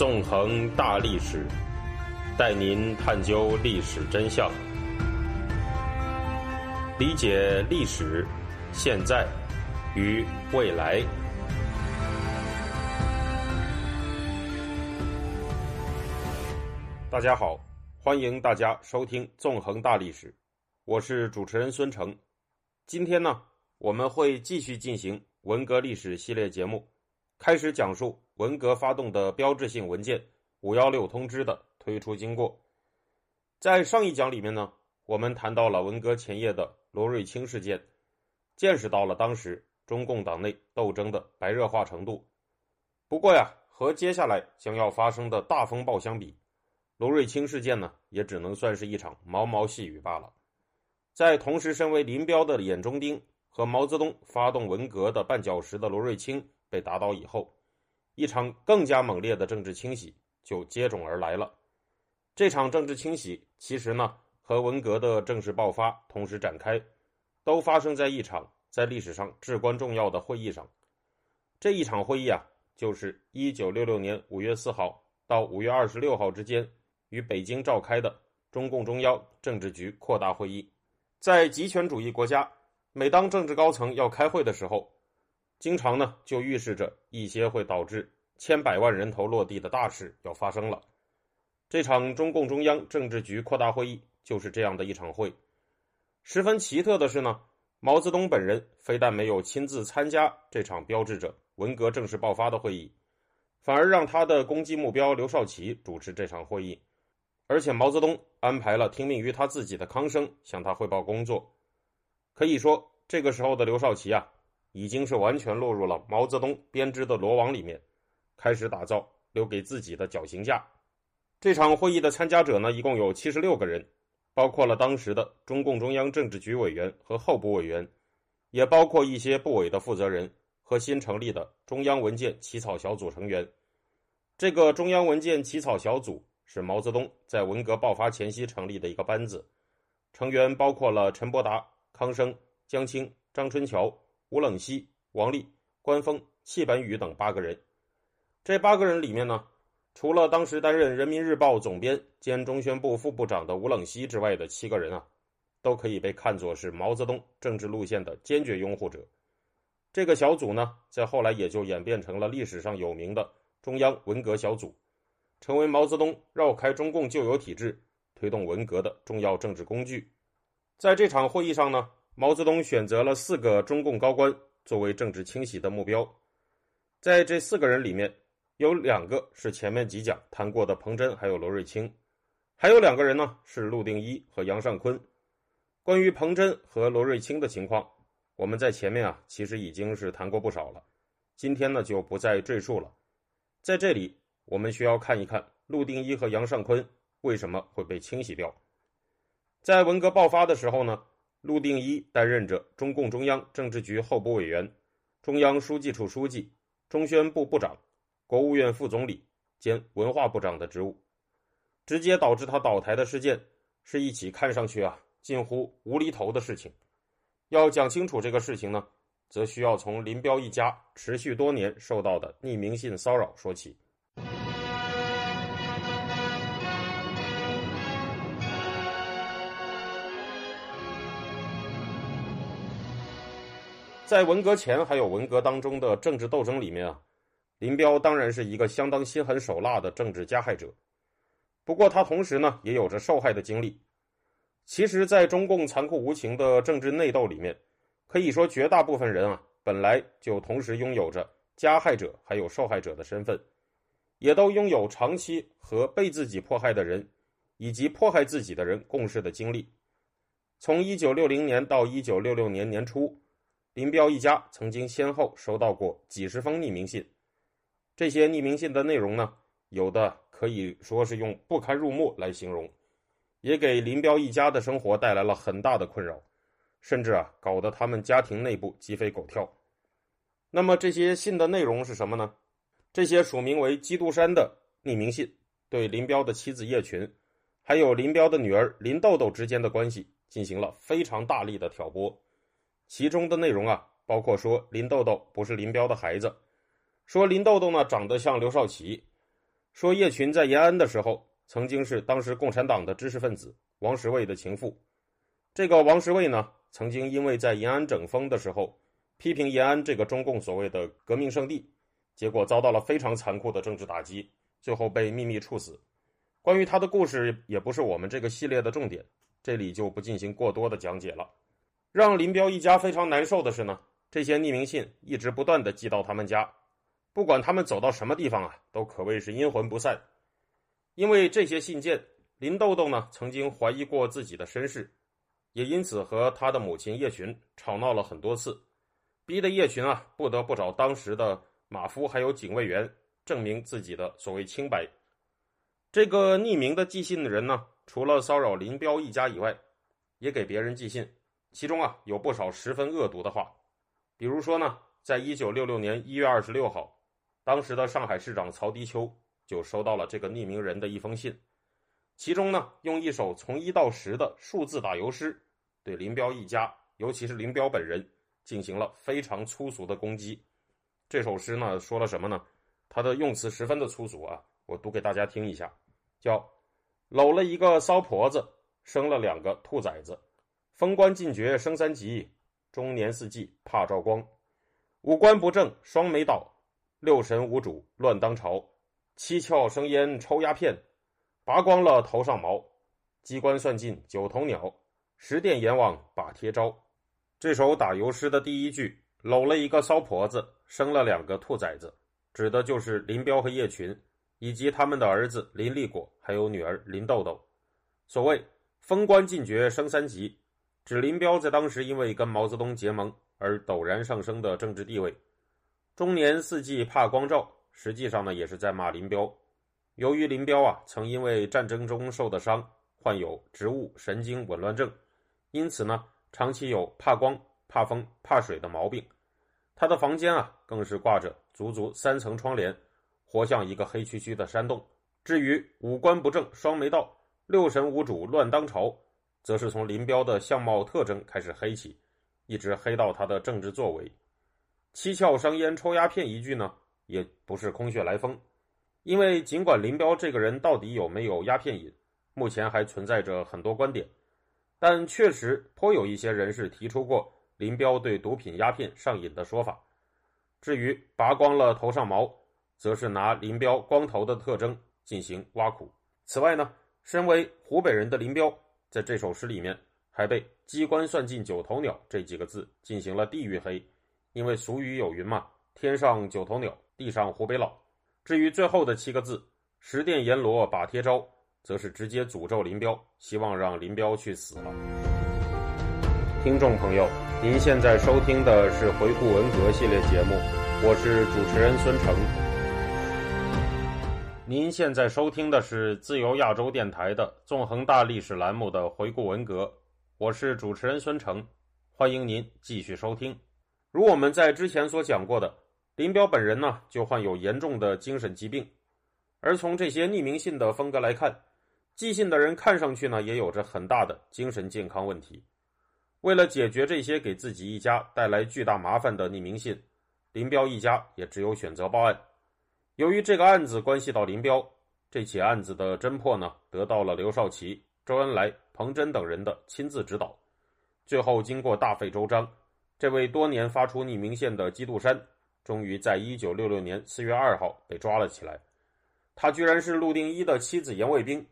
纵横大历史，带您探究历史真相，理解历史、现在与未来。大家好，欢迎大家收听《纵横大历史》，我是主持人孙成。今天呢，我们会继续进行文革历史系列节目，开始讲述文革发动的标志性文件《五幺六通知》的推出经过。在上一讲里面呢，我们谈到了文革前夜的罗瑞卿事件，见识到了当时中共党内斗争的白热化程度。不过呀，和接下来将要发生的大风暴相比，罗瑞卿事件呢，也只能算是一场毛毛细雨罢了。在同时身为林彪的眼中钉和毛泽东发动文革的绊脚石的罗瑞卿被打倒以后，一场更加猛烈的政治清洗就接踵而来了。这场政治清洗其实呢，和文革的正式爆发同时展开，都发生在一场在历史上至关重要的会议上。这一场会议啊，就是一九六六年五月四号到五月二十六号之间。于北京召开的中共中央政治局扩大会议，在极权主义国家，每当政治高层要开会的时候，经常呢就预示着一些会导致千百万人头落地的大事要发生了。这场中共中央政治局扩大会议就是这样的一场会。十分奇特的是呢，毛泽东本人非但没有亲自参加这场标志着文革正式爆发的会议，反而让他的攻击目标刘少奇主持这场会议。而且毛泽东安排了听命于他自己的康生向他汇报工作，可以说这个时候的刘少奇啊，已经是完全落入了毛泽东编织的罗网里面，开始打造留给自己的绞刑架。这场会议的参加者呢，一共有七十六个人，包括了当时的中共中央政治局委员和候补委员，也包括一些部委的负责人和新成立的中央文件起草小组成员。这个中央文件起草小组。是毛泽东在文革爆发前夕成立的一个班子，成员包括了陈伯达、康生、江青、张春桥、吴冷西、王力、关锋、戚本禹等八个人。这八个人里面呢，除了当时担任《人民日报》总编兼中宣部副部长的吴冷西之外的七个人啊，都可以被看作是毛泽东政治路线的坚决拥护者。这个小组呢，在后来也就演变成了历史上有名的中央文革小组。成为毛泽东绕开中共旧有体制、推动文革的重要政治工具。在这场会议上呢，毛泽东选择了四个中共高官作为政治清洗的目标。在这四个人里面，有两个是前面几讲谈过的彭真还有罗瑞卿，还有两个人呢是陆定一和杨尚昆。关于彭真和罗瑞卿的情况，我们在前面啊其实已经是谈过不少了，今天呢就不再赘述了。在这里。我们需要看一看陆定一和杨尚昆为什么会被清洗掉。在文革爆发的时候呢，陆定一担任着中共中央政治局候补委员、中央书记处书记、中宣部部长、国务院副总理兼文化部长的职务。直接导致他倒台的事件，是一起看上去啊近乎无厘头的事情。要讲清楚这个事情呢，则需要从林彪一家持续多年受到的匿名信骚扰说起。在文革前还有文革当中的政治斗争里面啊，林彪当然是一个相当心狠手辣的政治加害者。不过他同时呢也有着受害的经历。其实，在中共残酷无情的政治内斗里面，可以说绝大部分人啊本来就同时拥有着加害者还有受害者的身份，也都拥有长期和被自己迫害的人以及迫害自己的人共事的经历。从一九六零年到一九六六年年初。林彪一家曾经先后收到过几十封匿名信，这些匿名信的内容呢，有的可以说是用不堪入目来形容，也给林彪一家的生活带来了很大的困扰，甚至啊，搞得他们家庭内部鸡飞狗跳。那么这些信的内容是什么呢？这些署名为基督山的匿名信，对林彪的妻子叶群，还有林彪的女儿林豆豆之间的关系进行了非常大力的挑拨。其中的内容啊，包括说林豆豆不是林彪的孩子，说林豆豆呢长得像刘少奇，说叶群在延安的时候，曾经是当时共产党的知识分子王石卫的情妇。这个王石卫呢，曾经因为在延安整风的时候，批评延安这个中共所谓的革命圣地，结果遭到了非常残酷的政治打击，最后被秘密处死。关于他的故事，也不是我们这个系列的重点，这里就不进行过多的讲解了。让林彪一家非常难受的是呢，这些匿名信一直不断的寄到他们家。不管他们走到什么地方啊，都可谓是阴魂不散。因为这些信件，林豆豆呢曾经怀疑过自己的身世，也因此和他的母亲叶群吵闹了很多次，逼得叶群啊不得不找当时的马夫还有警卫员证明自己的所谓清白。这个匿名的寄信的人呢，除了骚扰林彪一家以外，也给别人寄信，其中啊有不少十分恶毒的话，比如说呢，在一九六六年一月二十六号。当时的上海市长曹迪秋就收到了这个匿名人的一封信，其中呢用一首从一到十的数字打油诗，对林彪一家，尤其是林彪本人进行了非常粗俗的攻击。这首诗呢说了什么呢？他的用词十分的粗俗啊，我读给大家听一下，叫“搂了一个骚婆子，生了两个兔崽子，封官进爵升三级，中年四季怕照光，五官不正双眉倒。”六神无主乱当朝，七窍生烟抽鸦片，拔光了头上毛，机关算尽九头鸟，十殿阎王把贴招。这首打油诗的第一句“搂了一个骚婆子，生了两个兔崽子”，指的就是林彪和叶群，以及他们的儿子林立果，还有女儿林豆豆。所谓“封官进爵升三级”，指林彪在当时因为跟毛泽东结盟而陡然上升的政治地位。中年四季怕光照，实际上呢也是在骂林彪。由于林彪啊曾因为战争中受的伤，患有植物神经紊乱症，因此呢长期有怕光、怕风、怕水的毛病。他的房间啊更是挂着足足三层窗帘，活像一个黑黢黢的山洞。至于五官不正双眉倒，六神无主乱当朝，则是从林彪的相貌特征开始黑起，一直黑到他的政治作为。七窍生烟抽鸦片一句呢，也不是空穴来风，因为尽管林彪这个人到底有没有鸦片瘾，目前还存在着很多观点，但确实颇有一些人士提出过林彪对毒品鸦片上瘾的说法。至于拔光了头上毛，则是拿林彪光头的特征进行挖苦。此外呢，身为湖北人的林彪，在这首诗里面还被“机关算尽九头鸟”这几个字进行了地域黑。因为俗语有云嘛，“天上九头鸟，地上湖北佬。”至于最后的七个字“十殿阎罗把贴招”，则是直接诅咒林彪，希望让林彪去死了。听众朋友，您现在收听的是《回顾文革》系列节目，我是主持人孙成。您现在收听的是自由亚洲电台的《纵横大历史》栏目的《回顾文革》，我是主持人孙成，欢迎您继续收听。如我们在之前所讲过的，林彪本人呢就患有严重的精神疾病，而从这些匿名信的风格来看，寄信的人看上去呢也有着很大的精神健康问题。为了解决这些给自己一家带来巨大麻烦的匿名信，林彪一家也只有选择报案。由于这个案子关系到林彪，这起案子的侦破呢得到了刘少奇、周恩来、彭真等人的亲自指导，最后经过大费周章。这位多年发出匿名信的基督山，终于在一九六六年四月二号被抓了起来。他居然是陆定一的妻子严卫兵，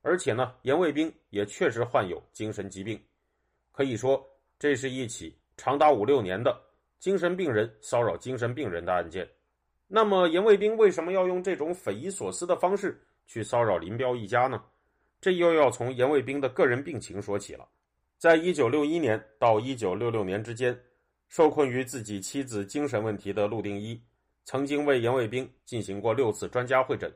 而且呢，严卫兵也确实患有精神疾病。可以说，这是一起长达五六年的精神病人骚扰精神病人的案件。那么，严卫兵为什么要用这种匪夷所思的方式去骚扰林彪一家呢？这又要从严卫兵的个人病情说起了。在一九六一年到一九六六年之间，受困于自己妻子精神问题的陆定一，曾经为严卫兵进行过六次专家会诊。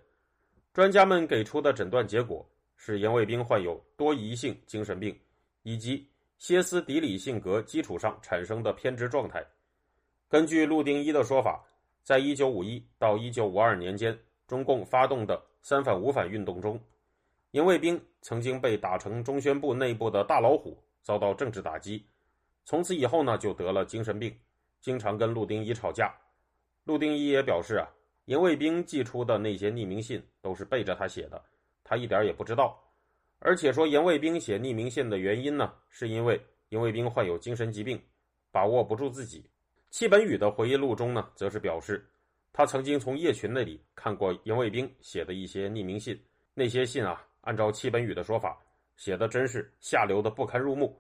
专家们给出的诊断结果是严卫兵患有多疑性精神病，以及歇斯底里性格基础上产生的偏执状态。根据陆定一的说法，在一九五一到一九五二年间，中共发动的三反五反运动中，严卫兵曾经被打成中宣部内部的大老虎。遭到政治打击，从此以后呢，就得了精神病，经常跟陆丁一吵架。陆丁一也表示啊，严卫兵寄出的那些匿名信都是背着他写的，他一点也不知道。而且说严卫兵写匿名信的原因呢，是因为严卫兵患有精神疾病，把握不住自己。戚本禹的回忆录中呢，则是表示，他曾经从叶群那里看过严卫兵写的一些匿名信，那些信啊，按照戚本禹的说法，写的真是下流的不堪入目，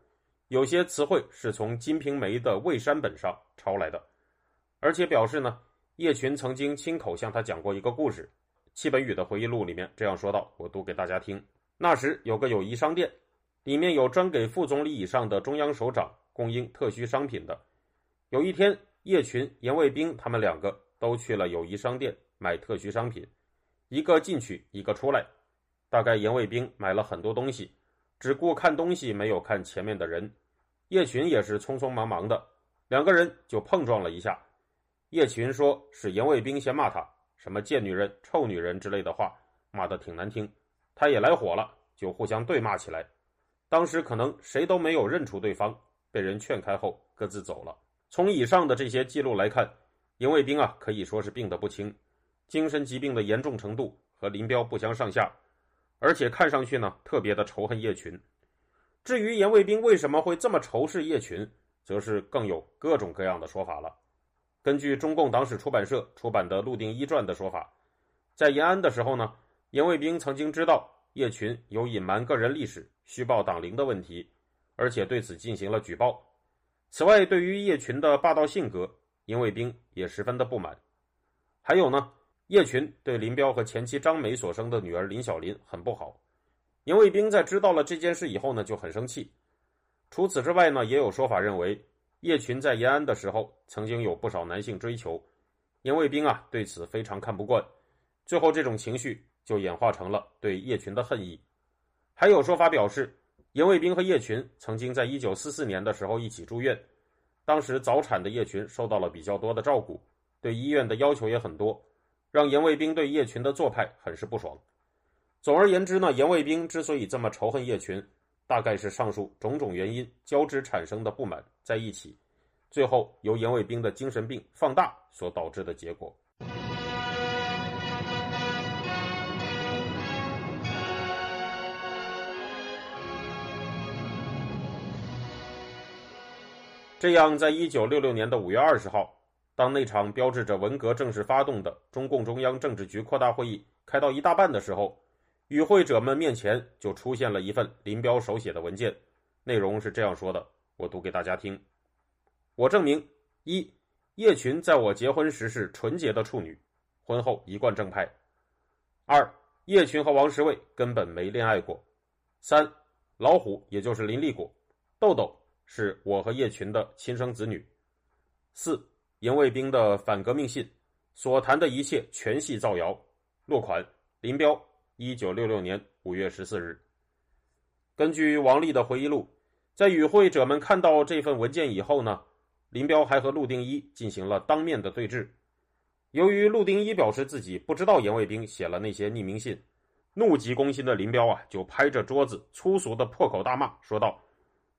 有些词汇是从《金瓶梅》的未删本上抄来的，而且表示呢，叶群曾经亲口向他讲过一个故事。戚本禹的回忆录里面这样说道，我读给大家听。那时有个友谊商店，里面有专给副总理以上的中央首长供应特需商品的。有一天，叶群、严卫兵他们两个都去了友谊商店买特需商品，一个进去，一个出来。大概严卫兵买了很多东西，只顾看东西，没有看前面的人。叶群也是匆匆忙忙的，两个人就碰撞了一下。叶群说是严卫兵先骂他，什么贱女人、臭女人之类的话，骂得挺难听。他也来火了，就互相对骂起来。当时可能谁都没有认出对方，被人劝开后各自走了。从以上的这些记录来看，严卫兵啊可以说是病得不轻，精神疾病的严重程度和林彪不相上下，而且看上去呢特别的仇恨叶群。至于严卫兵为什么会这么仇视叶群，则是更有各种各样的说法了。根据中共党史出版社出版的《陆定一传》的说法，在延安的时候呢。严卫兵曾经知道叶群有隐瞒个人历史、虚报党龄的问题，而且对此进行了举报。此外，对于叶群的霸道性格，严卫兵也十分的不满。还有呢，叶群对林彪和前妻张梅所生的女儿林小林很不好。严卫兵在知道了这件事以后呢，就很生气。除此之外呢，也有说法认为叶群在延安的时候曾经有不少男性追求，严卫兵啊对此非常看不惯。最后，这种情绪。就演化成了对叶群的恨意。还有说法表示，严卫兵和叶群曾经在一九四四年的时候一起住院。当时早产的叶群受到了比较多的照顾，对医院的要求也很多，让严卫兵对叶群的做派很是不爽。总而言之呢，严卫兵之所以这么仇恨叶群，大概是上述种种原因交织产生的不满在一起，最后由严卫兵的精神病放大所导致的结果。这样，在一九六六年的五月二十号，当那场标志着文革正式发动的中共中央政治局扩大会议开到一大半的时候，与会者们面前就出现了一份林彪手写的文件，内容是这样说的：“我读给大家听。我证明：一，叶群在我结婚时是纯洁的处女，婚后一贯正派；二，叶群和王石卫根本没恋爱过；三，老虎也就是林立果，豆豆。”是我和叶群的亲生子女。四，严卫兵的反革命信，所谈的一切全系造谣。落款：林彪，一九六六年五月十四日。根据王丽的回忆录，在与会者们看到这份文件以后呢，林彪还和陆定一进行了当面的对峙。由于陆定一表示自己不知道严卫兵写了那些匿名信，怒急攻心的林彪啊，就拍着桌子粗俗的破口大骂，说道。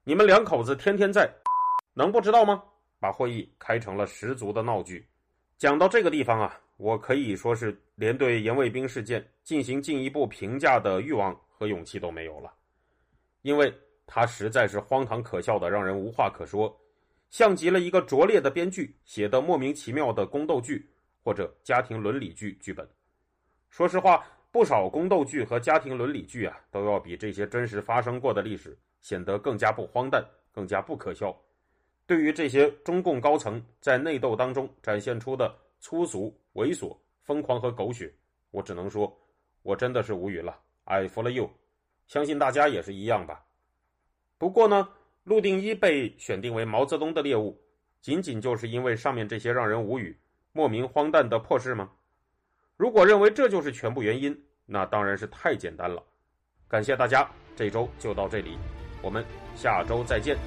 你们两口子天天在，能不知道吗？把会议开成了十足的闹剧。讲到这个地方啊，我可以说是连对严卫兵事件进行进一步评价的欲望和勇气都没有了，因为他实在是荒唐可笑的，让人无话可说，像极了一个拙劣的编剧写的莫名其妙的宫斗剧或者家庭伦理剧剧本。说实话，不少宫斗剧和家庭伦理剧啊，都要比这些真实发生过的历史。显得更加不荒诞，更加不可笑。对于这些中共高层在内斗当中展现出的粗俗、猥琐、疯狂和狗血，我只能说，我真的是无语了。I follow you，相信大家也是一样吧。不过呢，陆定一被选定为毛泽东的猎物，仅仅就是因为上面这些让人无语、莫名荒诞的破事吗？如果认为这就是全部原因，那当然是太简单了。感谢大家，这周就到这里。我们下周再见。